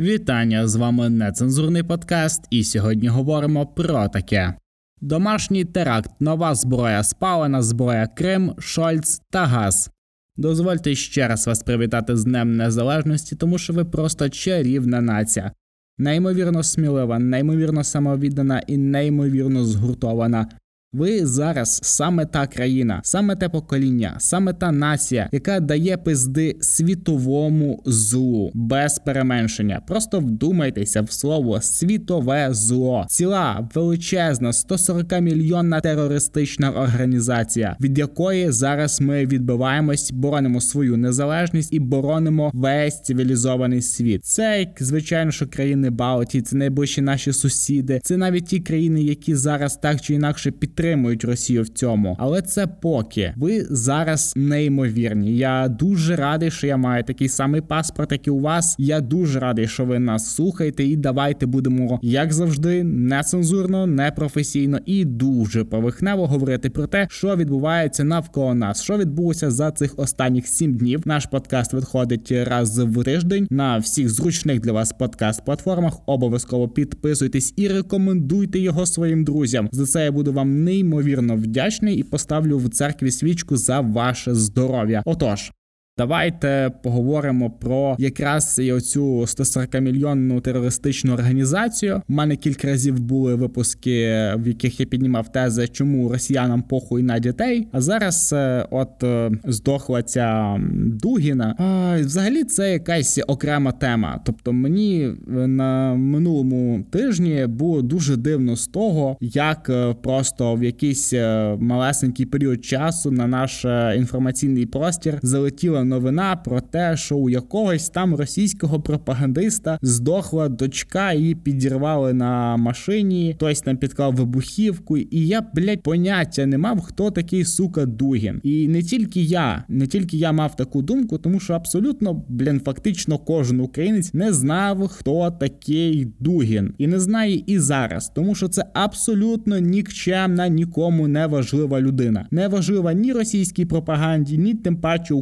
Вітання з вами нецензурний подкаст, і сьогодні говоримо про таке: домашній теракт, нова зброя, спалена зброя, Крим, Шольц та Газ. Дозвольте ще раз вас привітати з Днем Незалежності, тому що ви просто чарівна нація, неймовірно смілива, неймовірно самовіддана і неймовірно згуртована. Ви зараз саме та країна, саме те покоління, саме та нація, яка дає пизди світовому злу без переменшення. Просто вдумайтеся в слово світове зло. Ціла величезна 140 мільйонна терористична організація, від якої зараз ми відбиваємось, боронимо свою незалежність і боронимо весь цивілізований світ. Це звичайно, що країни Балтії, це найближчі наші сусіди, це навіть ті країни, які зараз так чи інакше підтримують підтримують Росію в цьому, але це поки ви зараз неймовірні. Я дуже радий, що я маю такий самий паспорт, як і у вас. Я дуже радий, що ви нас слухаєте, і давайте будемо, як завжди, нецензурно, непрофесійно і дуже поверхнево говорити про те, що відбувається навколо нас, що відбулося за цих останніх сім днів. Наш подкаст виходить раз в тиждень на всіх зручних для вас подкаст-платформах. Обов'язково підписуйтесь і рекомендуйте його своїм друзям. За це я буду вам неймовірно вдячний і поставлю в церкві свічку за ваше здоров'я. Отож. Давайте поговоримо про якраз і оцю 140 мільйонну терористичну організацію. У мене кілька разів були випуски, в яких я піднімав тези, чому росіянам похуй на дітей. А зараз, е, от е, здохла ця Дугіна. А, Взагалі, це якась окрема тема. Тобто, мені е, на минулому тижні було дуже дивно з того, як просто в якийсь малесенький період часу на наш інформаційний простір залетіла новина про те, що у якогось там російського пропагандиста здохла дочка, її підірвали на машині, хтось там підклав вибухівку, і я, блядь, поняття не мав, хто такий сука Дугін. І не тільки я, не тільки я мав таку думку, тому що абсолютно, блін, фактично кожен українець не знав, хто такий Дугін, і не знає і зараз, тому що це абсолютно нікчемна, нікому не важлива людина. Не важлива ні російській пропаганді, ні тим паче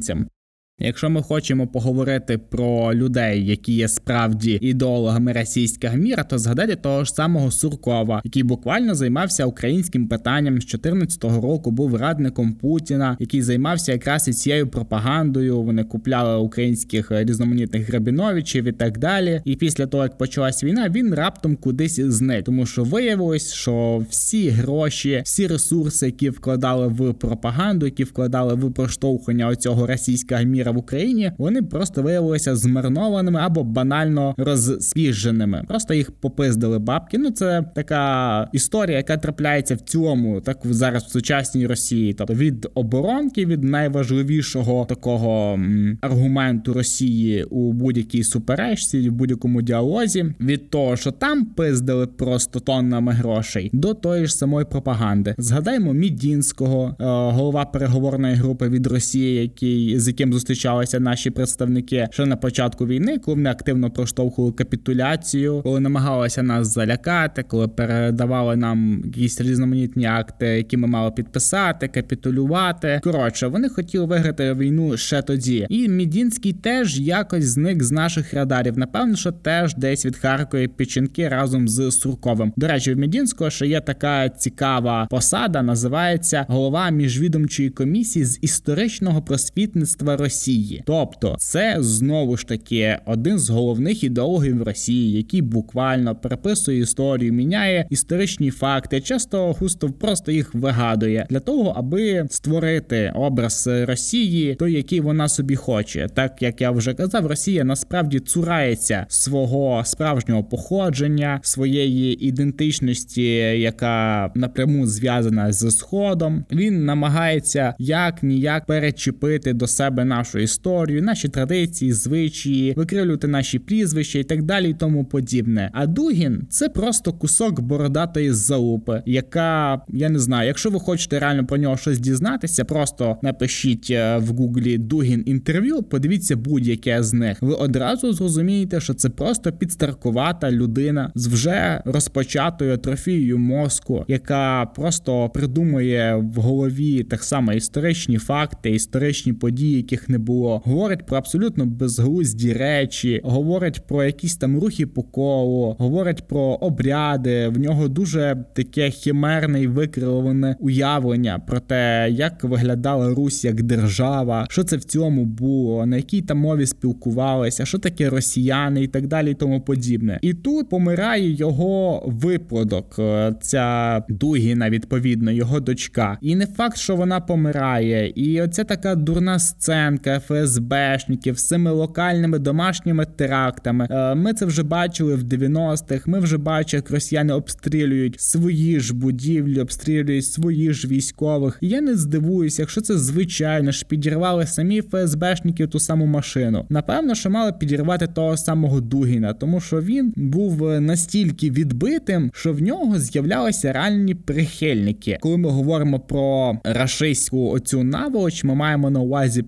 українцям. Якщо ми хочемо поговорити про людей, які є справді ідеологами російського міра, то згадайте того ж самого Суркова, який буквально займався українським питанням з 2014 року, був радником Путіна, який займався якраз і цією пропагандою. Вони купляли українських різноманітних грабіновичів і так далі. І після того, як почалась війна, він раптом кудись зник, тому що виявилось, що всі гроші, всі ресурси, які вкладали в пропаганду, які вкладали в проштовхування оцього російського міра в Україні, вони просто виявилися змарнованими або банально розспіженими. Просто їх попиздили бабки. Ну це така історія, яка трапляється в цьому, так зараз в сучасній Росії. Тобто від оборонки, від найважливішого такого м, аргументу Росії у будь-якій суперечці, в будь-якому діалозі, від того, що там пиздили просто тоннами грошей, до тої ж самої пропаганди. Згадаймо Мідінського, е, голова переговорної групи від Росії, який з яким зустрічався зустрічалися наші представники ще на початку війни, коли вони активно проштовхували капітуляцію, коли намагалися нас залякати, коли передавали нам якісь різноманітні акти, які ми мали підписати, капітулювати. Коротше, вони хотіли виграти війну ще тоді. І Мідінський теж якось зник з наших радарів. Напевно, що теж десь від Харкові печінки разом з Сурковим. До речі, в Мідінського ще є така цікава посада, називається голова міжвідомчої комісії з історичного просвітництва Росії. Росії. Тобто, це знову ж таки один з головних ідеологів Росії, який буквально переписує історію, міняє історичні факти, часто густо просто їх вигадує для того, аби створити образ Росії, той, який вона собі хоче. Так як я вже казав, Росія насправді цурається свого справжнього походження, своєї ідентичності, яка напряму зв'язана з сходом. Він намагається як ніяк перечепити до себе нашу історію, наші традиції, звичаї, викривлювати наші прізвища і так далі, і тому подібне. А Дугін це просто кусок бородатої залупи, яка я не знаю, якщо ви хочете реально про нього щось дізнатися, просто напишіть е, в гуглі Дугін інтерв'ю, подивіться будь-яке з них. Ви одразу зрозумієте, що це просто підстаркувата людина з вже розпочатою атрофією мозку, яка просто придумує в голові так само історичні факти, історичні події, яких не було. Говорить про абсолютно безглузді речі, говорить про якісь там рухи по колу, говорить про обряди. В нього дуже таке химерне і викривлене уявлення про те, як виглядала Русь як держава, що це в цьому було, на якій там мові спілкувалися, що таке росіяни і так далі, і тому подібне. І тут помирає його виплодок, е, ця Дугіна, відповідно, його дочка. І не факт, що вона помирає. І оця така дурна сценка ФСБшників з цими локальними домашніми терактами. Е, ми це вже бачили в 90-х. Ми вже бачили, як росіяни обстрілюють свої ж будівлі, обстрілюють свої ж військових. І я не здивуюся, якщо це звичайно ж підірвали самі ФСБшники ту саму машину. Напевно, що мали підірвати того самого Дугіна, тому що він був е, настільки відбитим, що в нього з'являлися реальні прихильники. Коли ми говоримо про рашистську оцю наволоч, ми маємо на увазі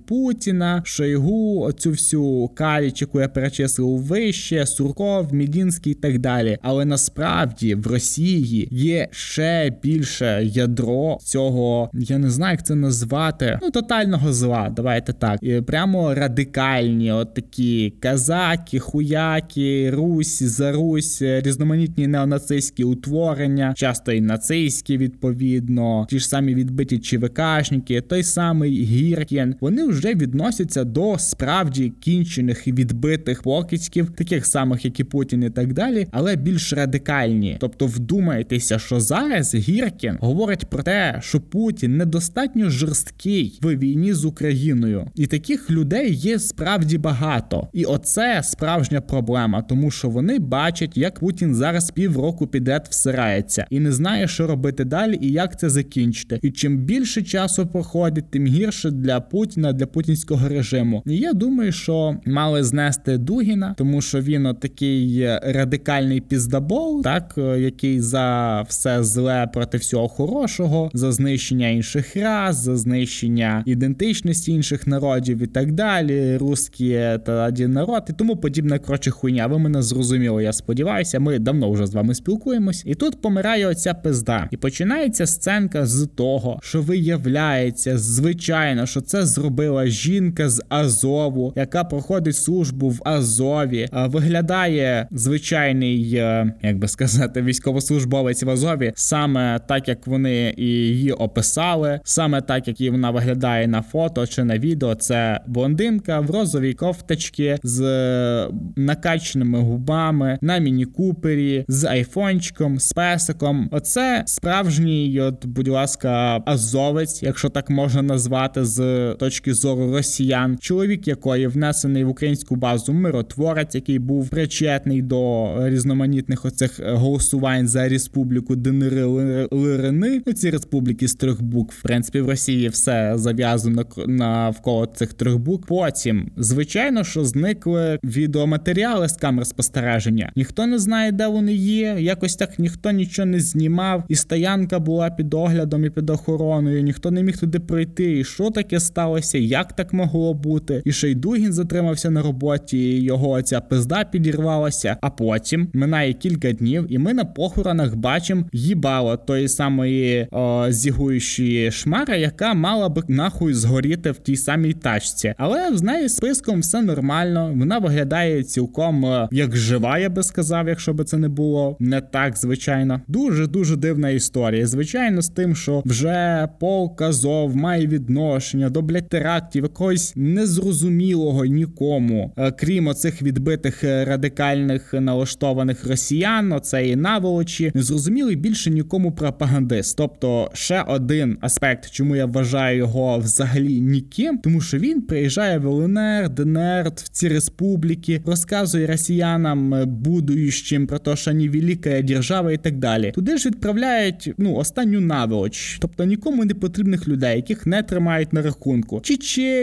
Путіна, Шойгу, оцю всю каліч, яку я перечислив вище, Сурков, Мідінський і так далі. Але насправді в Росії є ще більше ядро цього, я не знаю, як це назвати. Ну тотального зла. Давайте так. І прямо радикальні, от такі казаки, хуяки, Русь, Зарусь, різноманітні неонацистські утворення, часто і нацистські, відповідно, ті ж самі відбиті ЧВКшники, той самий Гіркін. Вони вже відносяться до справді кінчених і відбитих покидьків, таких самих, як і Путін, і так далі, але більш радикальні. Тобто, вдумайтеся, що зараз Гіркін говорить про те, що Путін недостатньо жорсткий в війні з Україною, і таких людей є справді багато. І оце справжня проблема, тому що вони бачать, як Путін зараз півроку підряд всирається і не знає, що робити далі і як це закінчити. І чим більше часу проходить, тим гірше для Путіна, для путінського режиму. І я думаю, що мали знести Дугіна, тому що він такий радикальний піздабол, так який за все зле проти всього хорошого, за знищення інших рас, за знищення ідентичності інших народів і так далі. Русські та один народ і тому подібна коротше хуйня. Ви мене зрозуміли. Я сподіваюся, ми давно вже з вами спілкуємось. І тут помирає оця пизда. І починається сценка з того, що виявляється, звичайно, що це зробила жінка з Азову, яка проходить службу в Азові. Виглядає звичайний, е, як би сказати, військовослужбовець в Азові, саме так як вони і її описали, саме так як і вона виглядає на фото чи на відео. Це блондинка в розовій кофточці з накачаними губами на міні-купері, з айфончиком, з песиком. Оце справжній, от, будь ласка, азовець, якщо так можна назвати, з точки зору росіян. Чоловік, якої внесений в українську базу миротворець, який був причетний до різноманітних оцих голосувань за республіку ДНР Лирини. Ці республіки з трьох букв. В принципі, в Росії все зав'язано навколо цих трьох букв. Потім, звичайно, що зникли відеоматеріали з камер спостереження. Ніхто не знає, де вони є. Якось так ніхто нічого не знімав, і стоянка була під оглядом і під охороною. Ніхто не міг туди пройти. І що таке сталося? Як так могло бути? І Шейдугін затримався на роботі. Його ця пизда підірвалася. А потім минає кілька днів, і ми на похоронах бачимо їбало тої самої о, зігуючої шмари, яка мала би нахуй згоріти в тій самій тачці. Але з нею списком все нормально. Вона виглядає цілком як жива, я би сказав, якщо би це не було не так, звичайно. Дуже дуже дивна історія. Звичайно, з тим, що вже полк Азов має відношення до блядь, терактів якогось незрозумілого нікому, е, крім оцих відбитих е, радикальних налаштованих росіян, оцеї наволочі, незрозумілий більше нікому пропагандист. Тобто ще один аспект, чому я вважаю його взагалі ніким, тому що він приїжджає в ЛНР, ДНР, в ці республіки, розказує росіянам, е, будуючим про те, що вони велика держава і так далі. Туди ж відправляють ну останню наволоч, тобто нікому не потрібних людей, яких не тримають на рахунку.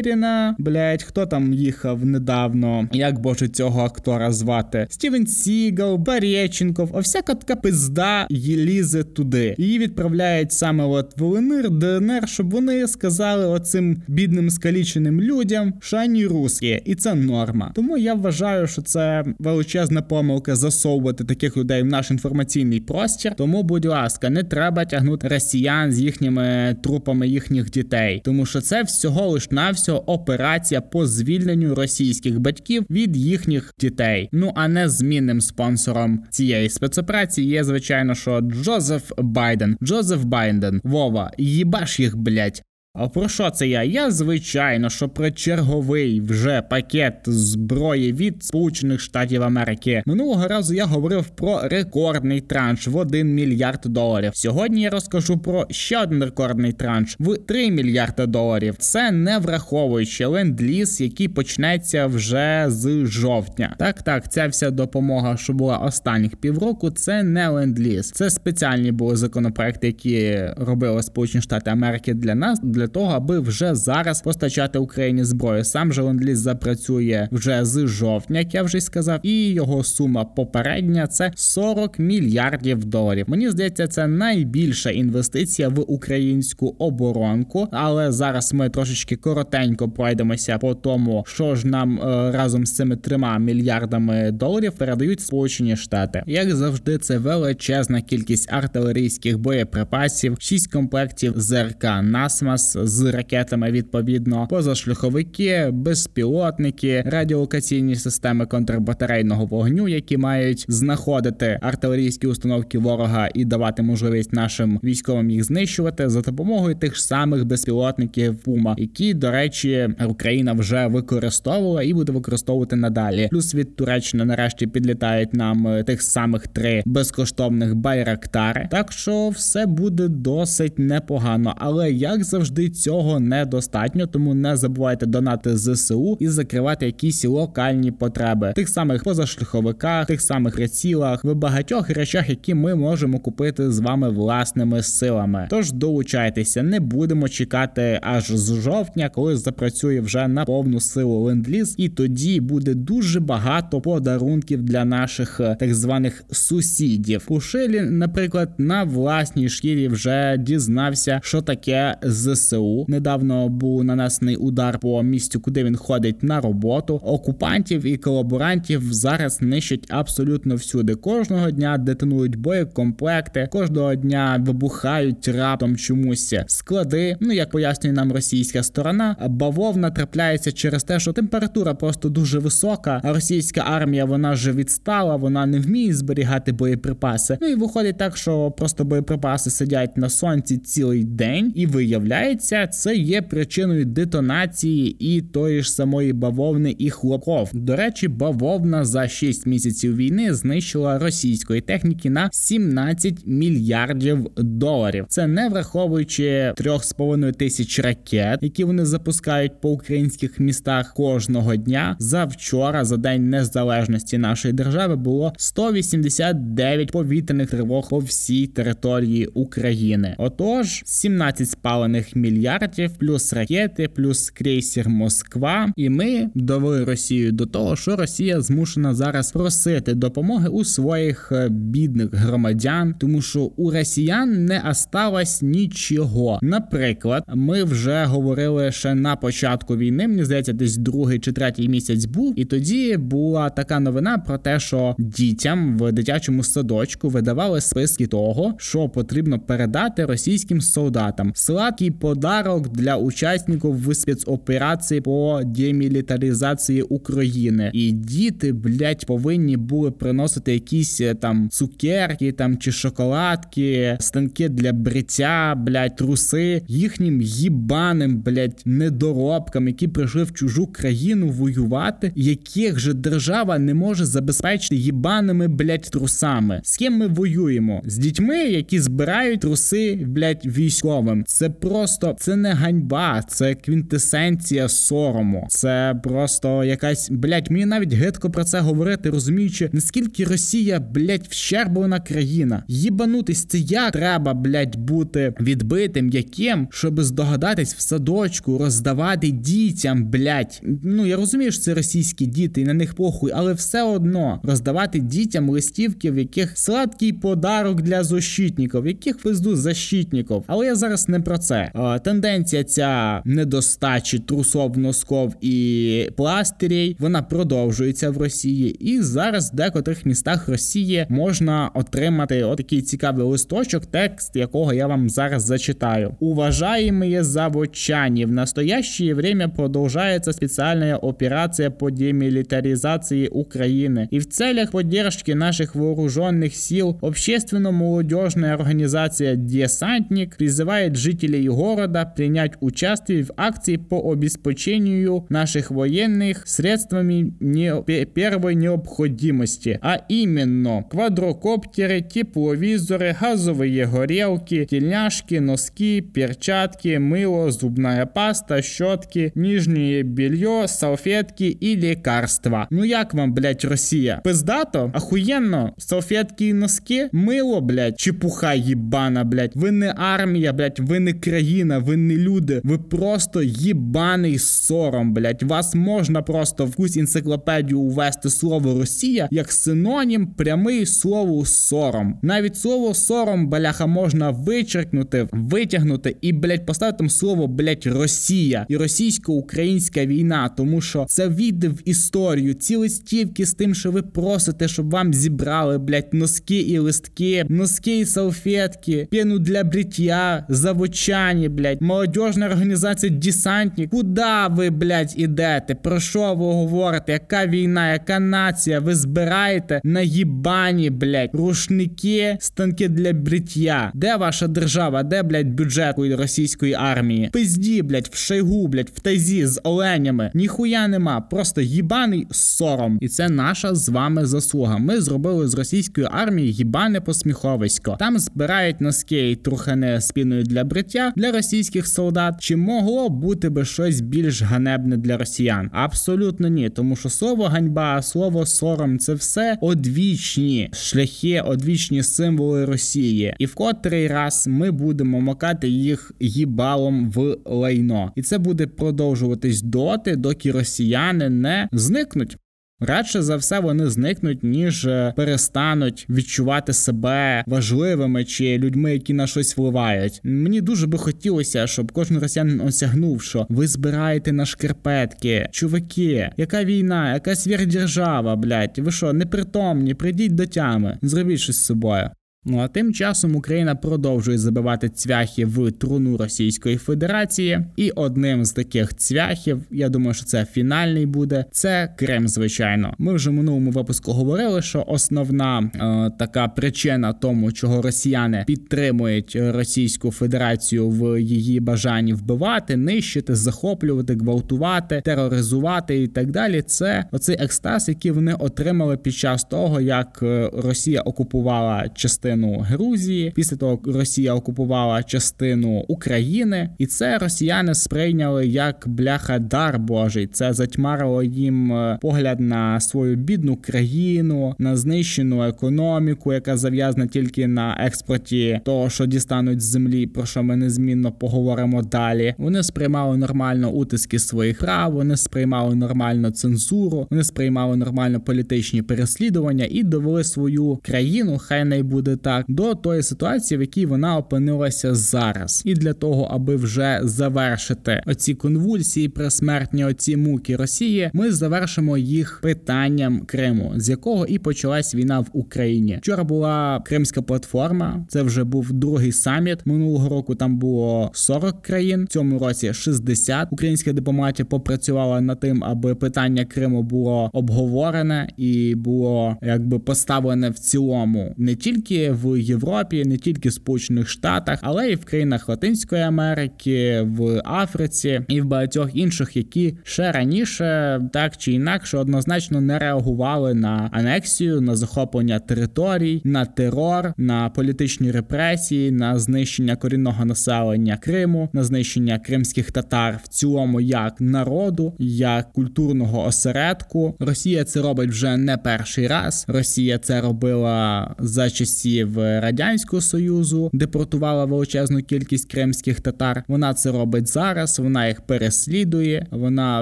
Чечеріна, блять, хто там їхав недавно, як боже цього актора звати? Стівен Сігал, Барєченков, а всяка така пизда лізе туди. Її відправляють саме от в ЛНР, ДНР, щоб вони сказали оцим бідним скаліченим людям, що вони русські, і це норма. Тому я вважаю, що це величезна помилка засовувати таких людей в наш інформаційний простір. Тому, будь ласка, не треба тягнути росіян з їхніми трупами їхніх дітей, тому що це всього лиш навсього операція по звільненню російських батьків від їхніх дітей. Ну а не змінним спонсором цієї спецоперації є звичайно, що Джозеф Байден. Джозеф Байден, Вова, їбаш їх, блять. А про що це я? Я звичайно, що про черговий вже пакет зброї від Сполучених Штатів Америки минулого разу я говорив про рекордний транш в 1 мільярд доларів. Сьогодні я розкажу про ще один рекордний транш в 3 мільярди доларів. Це не враховуючи ленд-ліз, який почнеться вже з жовтня. Так, так, ця вся допомога, що була останніх півроку, це не ленд-ліз. Це спеціальні були законопроекти, які робили Сполучені Штати Америки для нас. Для того, аби вже зараз постачати Україні зброю. Сам же ленд-ліз запрацює вже з жовтня, як я вже сказав, і його сума попередня це 40 мільярдів доларів. Мені здається, це найбільша інвестиція в українську оборонку. Але зараз ми трошечки коротенько пройдемося по тому, що ж нам е, разом з цими трьома мільярдами доларів передають Сполучені Штати. Як завжди, це величезна кількість артилерійських боєприпасів, 6 комплектів ЗРК Насмас з ракетами відповідно, позашляховики, безпілотники, радіолокаційні системи контрбатарейного вогню, які мають знаходити артилерійські установки ворога і давати можливість нашим військовим їх знищувати за допомогою тих ж самих безпілотників Пума, які, до речі, Україна вже використовувала і буде використовувати надалі. Плюс від Туреччини нарешті підлітають нам е, тих самих три безкоштовних байрактари. Так що все буде досить непогано, але як завжди завжди цього недостатньо, тому не забувайте донати зсу і закривати якісь локальні потреби, тих самих позашляховиках, тих самих прицілах, в багатьох речах, які ми можемо купити з вами власними силами. Тож долучайтеся, не будемо чекати аж з жовтня, коли запрацює вже на повну силу ленд-ліз, і тоді буде дуже багато подарунків для наших е, так званих сусідів. Пушилі, наприклад, на власній шкірі вже дізнався, що таке ЗСУ. ЗСУ. Недавно був нанесений удар по місцю, куди він ходить на роботу. Окупантів і колаборантів зараз нищать абсолютно всюди. Кожного дня детонують боєкомплекти, кожного дня вибухають раптом чомусь склади. Ну як пояснює нам російська сторона, бавовна трапляється через те, що температура просто дуже висока. А російська армія вона вже відстала, вона не вміє зберігати боєприпаси. Ну і виходить так, що просто боєприпаси сидять на сонці цілий день і виявляється виявляється, це є причиною детонації і тої ж самої бавовни і хлопков. До речі, бавовна за 6 місяців війни знищила російської техніки на 17 мільярдів доларів. Це не враховуючи 3,5 тисяч ракет, які вони запускають по українських містах кожного дня. За вчора, за день незалежності нашої держави, було 189 повітряних тривог по всій території України. Отож, 17 спалених мільярдів мільярдів, плюс ракети, плюс крейсер Москва. І ми довели Росію до того, що Росія змушена зараз просити допомоги у своїх е, бідних громадян, тому що у росіян не осталось нічого. Наприклад, ми вже говорили ще на початку війни. Мені здається, десь другий чи третій місяць був, і тоді була така новина про те, що дітям в дитячому садочку видавали списки того, що потрібно передати російським солдатам. Сладкий по подарок для учасників спецоперації по демілітаризації України. І діти, блять, повинні були приносити якісь е, там цукерки, там чи шоколадки, станки для бриття, блять, труси їхнім їбаним, блять, недоробкам, які прийшли в чужу країну воювати, яких же держава не може забезпечити їбаними, блять, трусами. З ким ми воюємо? З дітьми, які збирають труси, блять, військовим. Це просто це не ганьба, це квінтесенція сорому. Це просто якась блять. Мені навіть гидко про це говорити, розуміючи, наскільки Росія, блять, вщерблена країна. Їбанутись це як треба, блять, бути відбитим, яким, щоб здогадатись в садочку, роздавати дітям, блять. Ну я розумію, що це російські діти, і на них похуй, але все одно роздавати дітям листівки, в яких сладкий подарок для защитників, яких везду защитників. Але я зараз не про це е, тенденція ця недостачі трусов, носков і пластирей, вона продовжується в Росії, і зараз в декотрих містах Росії можна отримати отакий цікавий листочок, текст якого я вам зараз зачитаю. Уважаемые заводчане, в настоящее время продолжается специальная операция по демилитаризации Украины. И в целях поддержки наших вооруженных сил общественно-молодежная организация «Десантник» призывает жителей города принять участие в акции по обеспечению наших военных средствами не первой необходимости, а именно квадрокоптеры, тепловизоры, газовые горелки, тельняшки, носки, перчатки, мыло, зубная паста, щетки, нижнее белье, салфетки и лекарства. Ну як вам, блять, Росія? Пиздато? Охуєнно? Салфетки і носки? Мило, блять, чепуха їбана, блять. Ви не армія, блять, ви не країна, ви не люди. Ви просто їбаний сором, блять. Вас можна просто в якусь енциклопедію увести слово Росія як синонім прямий слову сором. Навіть слово сором, бляха, можна вичеркнути, витягнути і, блять, поставити там слово, блять, Росія і російсько-українська війна, тому що це війде в історію. Ці листівки з тим, що ви просите, щоб вам зібрали, блять, носки і листки, носки і салфетки, пену для бриття, заводчані, блять, молодіжна організація Десантник. Куда ви, блять, ідете? Про що ви говорите? Яка війна, яка нація? Ви збираєте на їбані, блять, рушники, станки для бриття? Де ваша держава? Де, блять, бюджет російської армії? Пизді, блять, в шайгу, блять, в тазі з оленями. Ніхуя нема. Просто їбаний сором. І це наша з вами заслуга. Ми зробили з російської армії їбане посміховисько. Там збирають носки і трухане спіною для бриття для російських солдат. Чи могло бути би щось більш ганебне для росіян? Абсолютно ні, тому що слово ганьба, слово сором це все одвічні шляхи, одвічні символи Росії. І в котрий раз ми будемо макати їх їбалом в лайно, і це буде продовжуватись доти, доки росіяни не зникнуть. Радше за все вони зникнуть, ніж е, перестануть відчувати себе важливими чи людьми, які на щось впливають. Мені дуже би хотілося, щоб кожен росіянин осягнув, що ви збираєте на шкарпетки, чуваки, яка війна, яка сверхдержава, блядь, ви що, непритомні, прийдіть до тями, зробіть щось з собою. Ну а тим часом Україна продовжує забивати цвяхи в труну Російської Федерації, і одним з таких цвяхів, я думаю, що це фінальний буде. Це Крим. Звичайно, ми вже в минулому випуску говорили, що основна е, така причина тому, чого росіяни підтримують Російську Федерацію в її бажанні вбивати, нищити, захоплювати, гвалтувати, тероризувати і так далі. Це оцей екстаз, який вони отримали під час того, як е, Росія окупувала частину частину Грузії. Після того Росія окупувала частину України, і це росіяни сприйняли як бляха дар Божий. Це затьмарило їм е, погляд на свою бідну країну, на знищену економіку, яка зав'язана тільки на експорті того, що дістануть з землі, про що ми незмінно поговоримо далі. Вони сприймали нормально утиски своїх прав, вони сприймали нормально цензуру, вони сприймали нормально політичні переслідування і довели свою країну. Хай не буде так до тої ситуації, в якій вона опинилася зараз, і для того, аби вже завершити оці конвульсії, пресмертні оці муки Росії, ми завершимо їх питанням Криму, з якого і почалась війна в Україні. Вчора була кримська платформа. Це вже був другий саміт. Минулого року там було 40 країн. В цьому році 60. Українська дипломатія попрацювала над тим, аби питання Криму було обговорене і було якби поставлене в цілому не тільки в Європі, не тільки в Сполучених Штатах, але й в країнах Латинської Америки, в Африці і в багатьох інших, які ще раніше так чи інакше однозначно не реагували на анексію, на захоплення територій, на терор, на політичні репресії, на знищення корінного населення Криму, на знищення кримських татар в цілому як народу, як культурного осередку. Росія це робить вже не перший раз. Росія це робила за часів часів радянського союзу депортувала величезну кількість кримських татар. Вона це робить зараз. Вона їх переслідує. Вона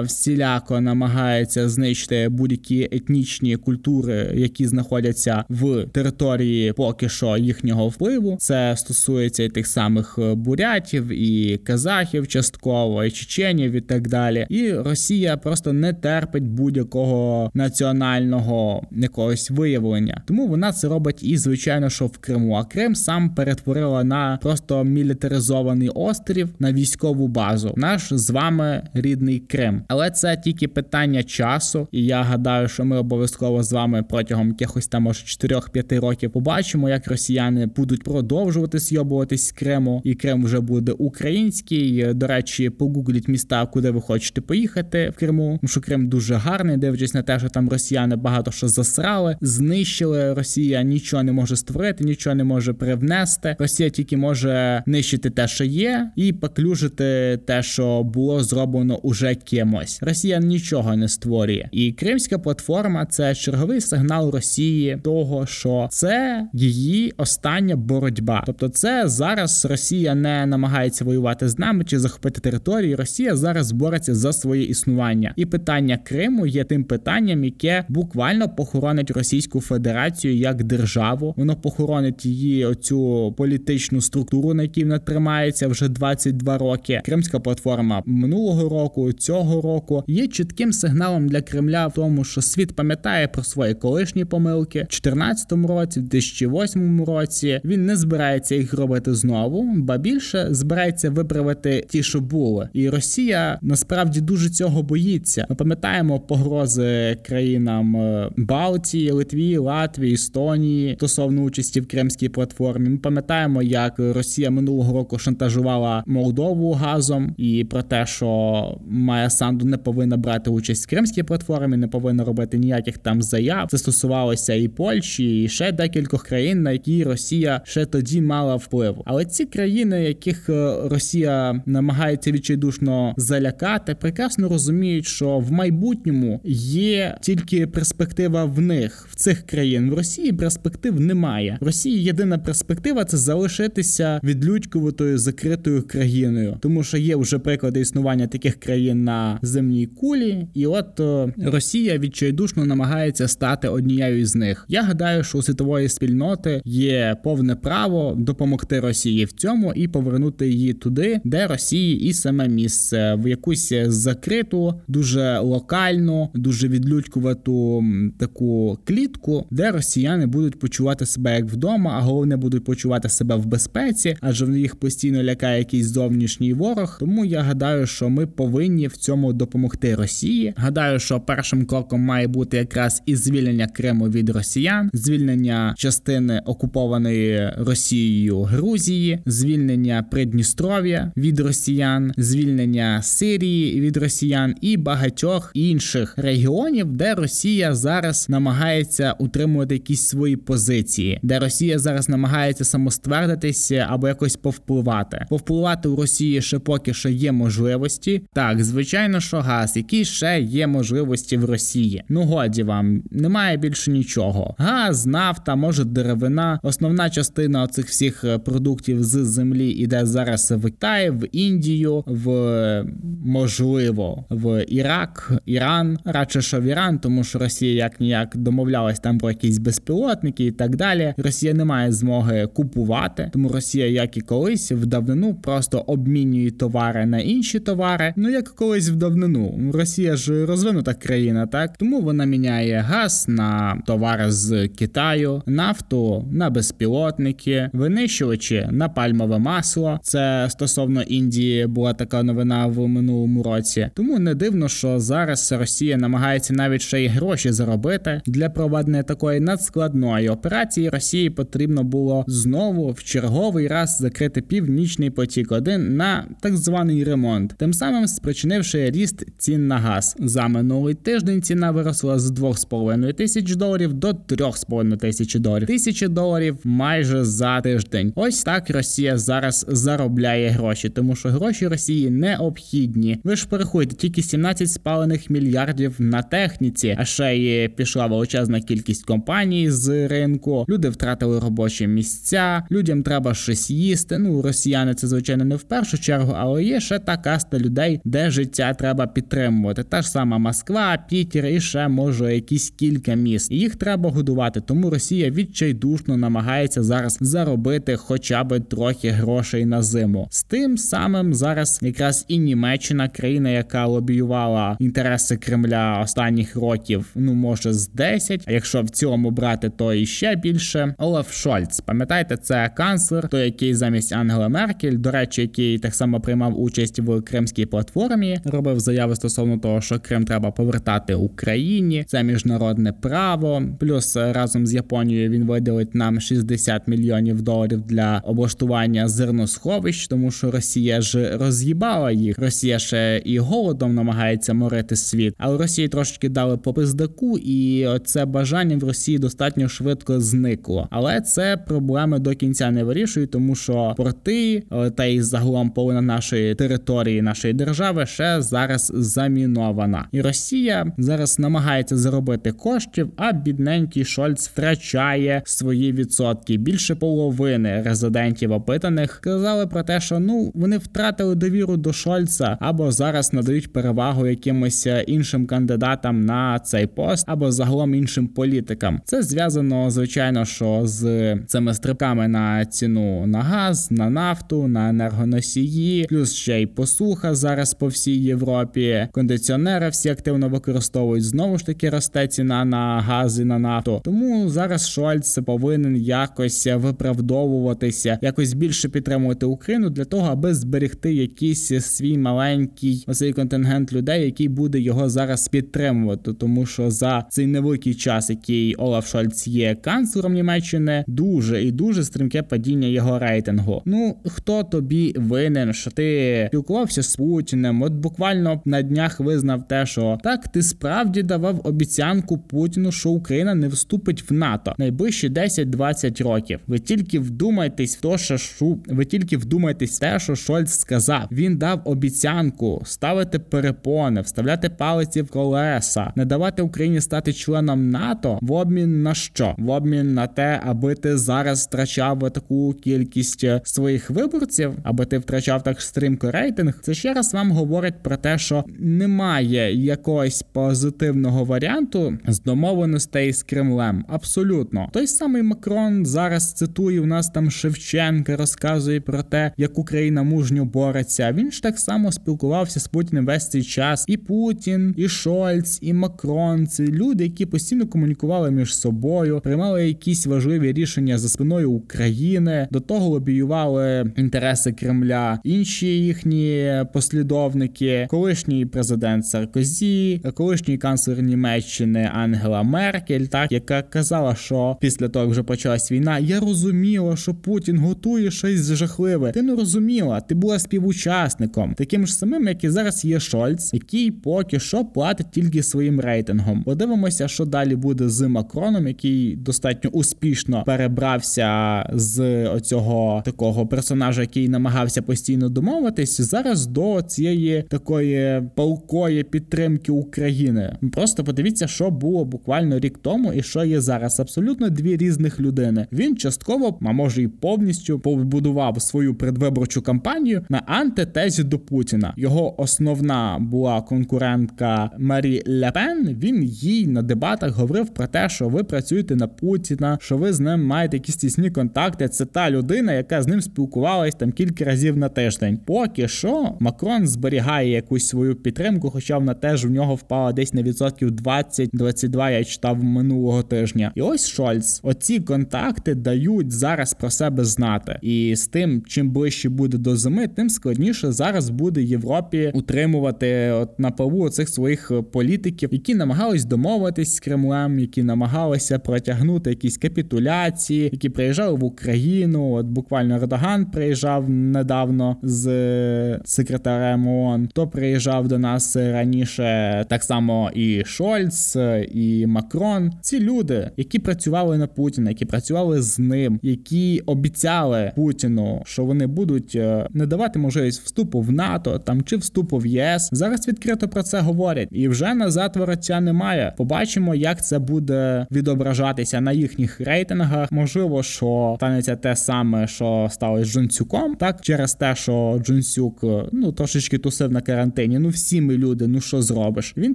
всіляко намагається знищити будь-які етнічні культури, які знаходяться в території поки що їхнього впливу. Це стосується і тих самих бурятів, і казахів, частково, і чеченів, і так далі. І Росія просто не терпить будь-якого національного якогось виявлення. Тому вона це робить і звичайно, що в Криму. А Крим сам перетворила на просто мілітаризований острів на військову базу. Наш з вами рідний Крим. Але це тільки питання часу, і я гадаю, що ми обов'язково з вами протягом якихось там може 4-5 років побачимо, як росіяни будуть продовжувати зйобуватись з Криму, і Крим вже буде український. До речі, погугліть міста, куди ви хочете поїхати в Криму. Тому що Крим дуже гарний, дивлячись на те, що там росіяни багато що засрали, знищили. Росія нічого не може створити, нічого не може привнести. Росія тільки може нищити те, що є, і поклюжити те, що було зроблено уже кимось. Росія нічого не створює, і Кримська платформа це черговий сигнал Росії того, що це її остання боротьба. Тобто, це зараз Росія не намагається воювати з нами чи захопити території. Росія зараз бореться за своє існування, і питання Криму є тим питанням, яке буквально похоронить Російську Федерацію як державу. Воно похоронить її оцю політичну структуру, на якій вона тримається вже 22 роки. Кримська платформа минулого року, цього року є чітким сигналом для Кремля в тому, що світ пам'ятає про свої колишні помилки в 2014 році, в 2008 році. Він не збирається їх робити знову, ба більше збирається виправити ті, що були, і Росія насправді дуже цього боїться. Ми пам'ятаємо погрози країнам е, Балтії, Литві, Латвії, Естонії стосовно участі в Кримській платформі. Ми пам'ятаємо, як Росія минулого року шантажувала Молдову газом і про те, що Майя Санду не повинна брати участь в Кримській платформі, не повинна робити ніяких там заяв. Це стосувалося і Польщі, і ще декількох країн, на які Росія ще тоді мала вплив. Але ці країни, яких е, Росія намагається відчайдушно залякати, прекрасно розуміють, що в майбутньому є тільки перспектива в них в цих країн. В Росії перспектив немає. В Росії єдина перспектива це залишитися відлюдькуватою закритою країною, тому що є вже приклади існування таких країн на земній кулі, і от о, Росія відчайдушно намагається стати однією з них. Я гадаю, що у світової спільноти є повне право допомогти Росії в цьому і повернути її туди, де Росії і саме місце в якусь закриту, дуже локальну, дуже відлюдькувату таку клітку, де росіяни будуть почувати себе як вдома, а головне будуть почувати себе в безпеці, адже в їх постійно лякає якийсь зовнішній ворог. Тому я гадаю, що ми повинні в цьому допомогти Росії. Гадаю, що першим кроком має бути якраз і звільнення Криму від росіян, звільнення частини окупованої Росією Грузії, звільнення Придністров'я від росіян, звільнення Сирії від росіян і багатьох інших регіонів, де Росія зараз намагається утримувати якісь свої позиції, де Росія зараз намагається самоствердитися або якось повпливати. Повпливати у Росії ще поки що є можливості. Так, звичайно, що газ, які ще є можливості в Росії. Ну годі вам немає більше нічого. Газ, нафта, може деревина. Основна частина цих всіх е, продуктів з землі іде зараз в Китай, в Індію, в можливо в Ірак, Іран, радше що в Іран, тому що Росія як ніяк домовлялась там про якісь безпілотники і так далі. Росія не має змоги купувати, тому Росія, як і колись, в давнину просто обмінює товари на інші товари. Ну як колись в давнину. Росія ж розвинута країна, так тому вона міняє газ на товари з Китаю, нафту на безпілотники, винищувачі на пальмове масло. Це стосовно Індії була така новина в минулому році. Тому не дивно, що зараз Росія намагається навіть ще й гроші заробити для проведення такої надскладної операції. Росії потрібно було знову в черговий раз закрити північний потік 1 на так званий ремонт, тим самим спричинивши ріст цін на газ. За минулий тиждень ціна виросла з 2,5 тисяч доларів до 3,5 тисяч доларів. Тисячі доларів майже за тиждень. Ось так Росія зараз заробляє гроші, тому що гроші Росії необхідні. Ви ж переходите тільки 17 спалених мільярдів на техніці, а ще й пішла величезна кількість компаній з ринку. Люди втратили втратили робочі місця, людям треба щось їсти. Ну, росіяни це звичайно не в першу чергу, але є ще та каста людей, де життя треба підтримувати. Та ж сама Москва, Пітер і ще може якісь кілька міст. Їх треба годувати. Тому Росія відчайдушно намагається зараз заробити хоча б трохи грошей на зиму. З тим самим зараз якраз і Німеччина, країна, яка лобіювала інтереси Кремля останніх років, ну може з 10, а якщо в цілому брати, то і ще більше. Олаф Шольц, пам'ятаєте, це канцлер, той який замість Ангела Меркель, до речі, який так само приймав участь в кримській платформі, робив заяви стосовно того, що Крим треба повертати Україні. Це міжнародне право. Плюс разом з Японією він виділить нам 60 мільйонів доларів для облаштування зерносховищ, тому що Росія ж роз'їбала їх. Росія ще і голодом намагається морити світ, але Росії трошки дали по пиздаку, і це бажання в Росії достатньо швидко зникло. Але це проблеми до кінця не вирішують, тому що порти е, та й загалом половина нашої території, нашої держави ще зараз замінована, і Росія зараз намагається заробити коштів, а бідненький Шольц втрачає свої відсотки. Більше половини резидентів опитаних казали про те, що ну вони втратили довіру до Шольца або зараз надають перевагу якимось іншим кандидатам на цей пост, або загалом іншим політикам. Це зв'язано звичайно, що з цими стрибками на ціну на газ, на нафту, на енергоносії, плюс ще й посуха зараз по всій Європі. Кондиціонери всі активно використовують. Знову ж таки росте ціна на газ і на нафту. Тому зараз Шольц повинен якось виправдовуватися, якось більше підтримувати Україну для того, аби зберегти якийсь свій маленький оцей контингент людей, який буде його зараз підтримувати, тому що за цей невеликий час, який Олаф Шольц є канцлером Німеччини, дуже і дуже стрімке падіння його рейтингу. Ну хто тобі винен, що ти спілкувався з Путіним? От буквально на днях визнав те, що так ти справді давав обіцянку Путіну, що Україна не вступить в НАТО найближчі 10-20 років. Ви тільки вдумайтесь в то, що шу ви тільки вдумайтесь в те, що Шольц сказав. Він дав обіцянку ставити перепони, вставляти палиці в колеса, не давати Україні стати членом НАТО в обмін на що? В обмін на те, аби ти зараз втрачав таку кількість своїх виборців, аби ти втрачав так стрімко рейтинг. Це ще раз вам говорить про те, що немає якогось позитивного варіанту з домовленостей з Кремлем. Абсолютно, той самий Макрон зараз цитує в нас там Шевченка, розказує про те, як Україна мужньо бореться. Він ж так само спілкувався з Путіним весь цей час. І Путін, і Шольц, і Макрон це люди, які постійно комунікували між собою, приймали якісь важливі рішення за спиною України. До того лобіювали інтереси Кремля, інші їхні послідовники, колишній президент Саркозі, колишній канцлер Німеччини Ангела Меркель, так яка казала, що після того як вже почалась війна, я розуміла, що Путін готує щось жахливе. Ти не розуміла, ти була співучасником, таким ж самим, як і зараз є Шольц, який поки що платить тільки своїм рейтингом. Подивимося, що далі буде з Макроном, який достатньо успішно перебрався з оцього такого персонажа, який намагався постійно домовитись, зараз до цієї такої палкої підтримки України. Просто подивіться, що було буквально рік тому, і що є зараз. Абсолютно дві різних людини. Він частково, а може і повністю побудував свою предвиборчу кампанію на антитезі до Путіна. Його основна була конкурентка Марі Лепен. Він їй на дебатах говорив про те, що ви працюєте на Путіна, що ви з ним маєте якісь тісні контакти. Це та людина, яка з ним спілкувалась там кілька разів на тиждень. Поки що Макрон зберігає якусь свою підтримку, хоча вона теж в нього впала десь на відсотків 20-22, Я читав минулого тижня. І ось Шольц. Оці контакти дають зараз про себе знати, і з тим, чим ближче буде до зими, тим складніше зараз буде Європі утримувати от на плаву цих своїх політиків, які намагались домовитись з Кремлем, які намагалися протягнути якісь капітуляції, які приїжджали в Україну. От буквально Ердоган приїжджав недавно з секретарем ООН, то приїжджав до нас раніше так само і Шольц, і Макрон. Ці люди, які працювали на Путіна, які працювали з ним, які обіцяли Путіну, що вони будуть е, не давати можливість вступу в НАТО там чи вступу в ЄС. Зараз відкрито про це говорять, і вже назад вороття немає. Побачимо, як це буде відображатися на їхніх рейтингах рейтингах. Можливо, що станеться те саме, що сталося з Джунсюком, так через те, що Джунсюк ну трошечки тусив на карантині. Ну всі ми люди, ну що зробиш? Він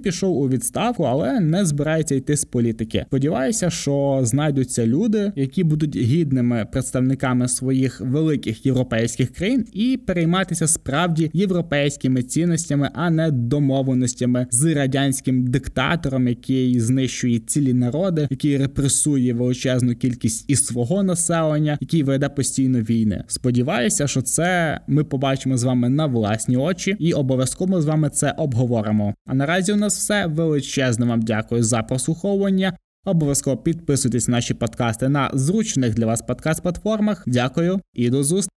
пішов у відставку, але не збирається йти з політики. Сподіваюся, що знайдуться люди, які будуть гідними представниками своїх великих європейських країн і перейматися справді європейськими цінностями, а не домовленостями з радянським диктатором, який знищує цілі народи, який репресує величезну кількість і свого населення, який веде постійно війни. Сподіваюся, що це ми побачимо з вами на власні очі, і обов'язково з вами це обговоримо. А наразі у нас все величезне вам дякую за прослуховування. Обов'язково підписуйтесь на наші подкасти на зручних для вас подкаст-платформах. Дякую і до зустрічі!